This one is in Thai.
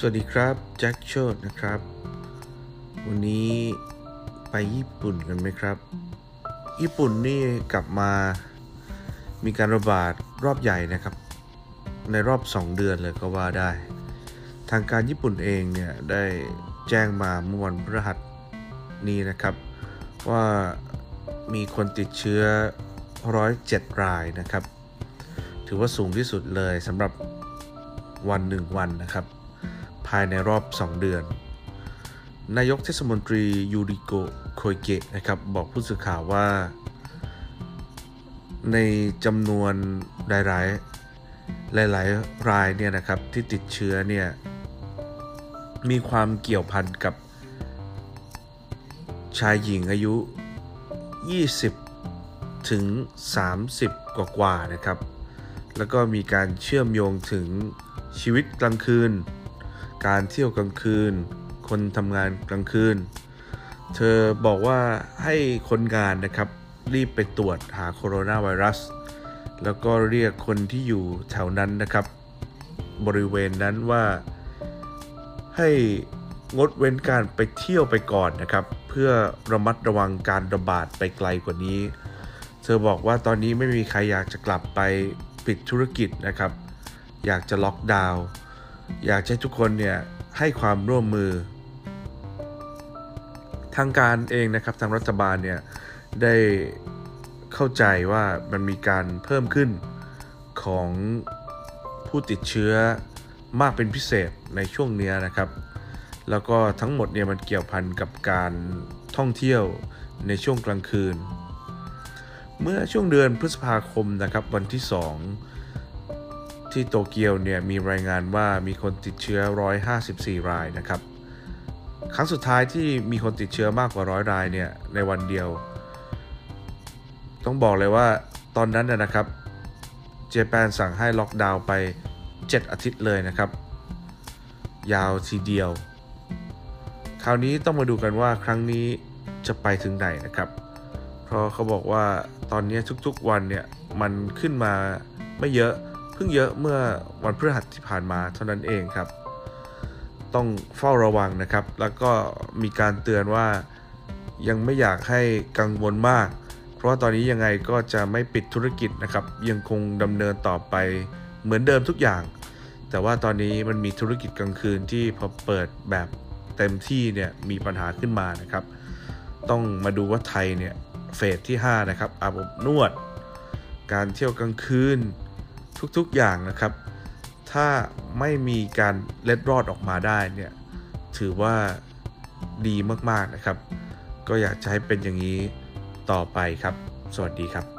สวัสดีครับแจ็คโชดนะครับ วันนี้ไปญี่ปุ่นกันไหมครับ ญี่ปุ่นนี่กลับมามีการระบาดรอบใหญ่นะครับ ในรอบ 2 เดือนเลยก็ว่าได้ ทางการญี่ปุ่นเองเนี่ยได้แจ้งมาเมื่อวันพฤหัสนี้นะครับ ว่ามีคนติดเชื้อ 107 รายนะครับ ถือว่าสูงที่สุดเลยสำหรับวันหนึ่งวันนะครับ ภายในรอบ 2 เดือน นายกเทศมนตรียูริโกโคยเกะนะครับบอกผู้สื่อข่าวว่า ในจำนวนหลายๆหลายๆรายเนี่ยนะครับที่ติดเชื้อเนี่ยมีความเกี่ยวพันกับชายหญิงอายุ 20 ถึง 30 กว่ากว่านะครับ แล้วก็มีการเชื่อมโยงถึงชีวิตกลางคืน การเที่ยวกลางคืน คนทำงานกลางคืน เธอบอกว่าให้คนงานนะครับรีบไปตรวจหาโคโรนาไวรัส แล้วก็เรียกคนที่อยู่แถวนั้นนะครับ บริเวณนั้นว่าให้งดเว้นการไปเที่ยวไปก่อนนะครับ เพื่อระมัดระวังการระบาดไปไกลกว่านี้ เธอบอกว่าตอนนี้ไม่มีใครอยากจะกลับไปปิดธุรกิจนะครับ อยากจะล็อกดาวน์ อยากให้ทุกคนเนี่ยให้ความร่วมมือ ทางการเองนะครับทางรัฐบาลเนี่ยได้เข้าใจว่ามันมีการเพิ่มขึ้นของผู้ติดเชื้อมากเป็นพิเศษในช่วงนี้นะครับ แล้วก็ทั้งหมดเนี่ยมันเกี่ยวพันกับการท่องเที่ยวในช่วงกลางคืน เมื่อช่วงเดือนพฤษภาคมนะครับวันที่ 2 ที่โตเกียวเนี่ยมีรายงานว่ามีคนติดเชื้อ 154 รายนะครับ ครั้งสุดท้ายที่มีคนติดเชื้อมากกว่าร้อยรายเนี่ยในวันเดียว ต้องบอกเลยว่าตอนนั้นนะครับ เจแปนสั่งให้ล็อกดาวน์ไป 7 อาทิตย์เลยนะครับ ยาวทีเดียว คราวนี้ต้องมาดูกันว่าครั้งนี้จะไปถึงไหนนะครับ เพราะเขาบอกว่าตอนนี้ทุกๆวันเนี่ยมันขึ้นมาไม่เยอะ เพิ่งเยอะเมื่อวันพฤหัสที่ผ่านมาเท่านั้นเองครับ ต้องเฝ้าระวังนะครับ แล้วก็มีการเตือนว่ายังไม่อยากให้กังวลมาก เพราะว่าตอนนี้ยังไงก็จะไม่ปิดธุรกิจนะครับ ยังคงดำเนินต่อไปเหมือนเดิมทุกอย่าง แต่ว่าตอนนี้มันมีธุรกิจกลางคืนที่พอเปิดแบบเต็มที่เนี่ยมีปัญหาขึ้นมานะครับ ต้องมาดูว่าไทยเนี่ยเฟสที่ 5 นะครับอาบอบนวด การเที่ยวกลางคืน ทุกๆอย่างนะครับ ถ้าไม่มีการเล็ดรอดออกมาได้เนี่ยถือว่าดีมากๆนะครับ ก็อยากจะให้เป็นอย่างนี้ต่อไปครับ สวัสดีครับ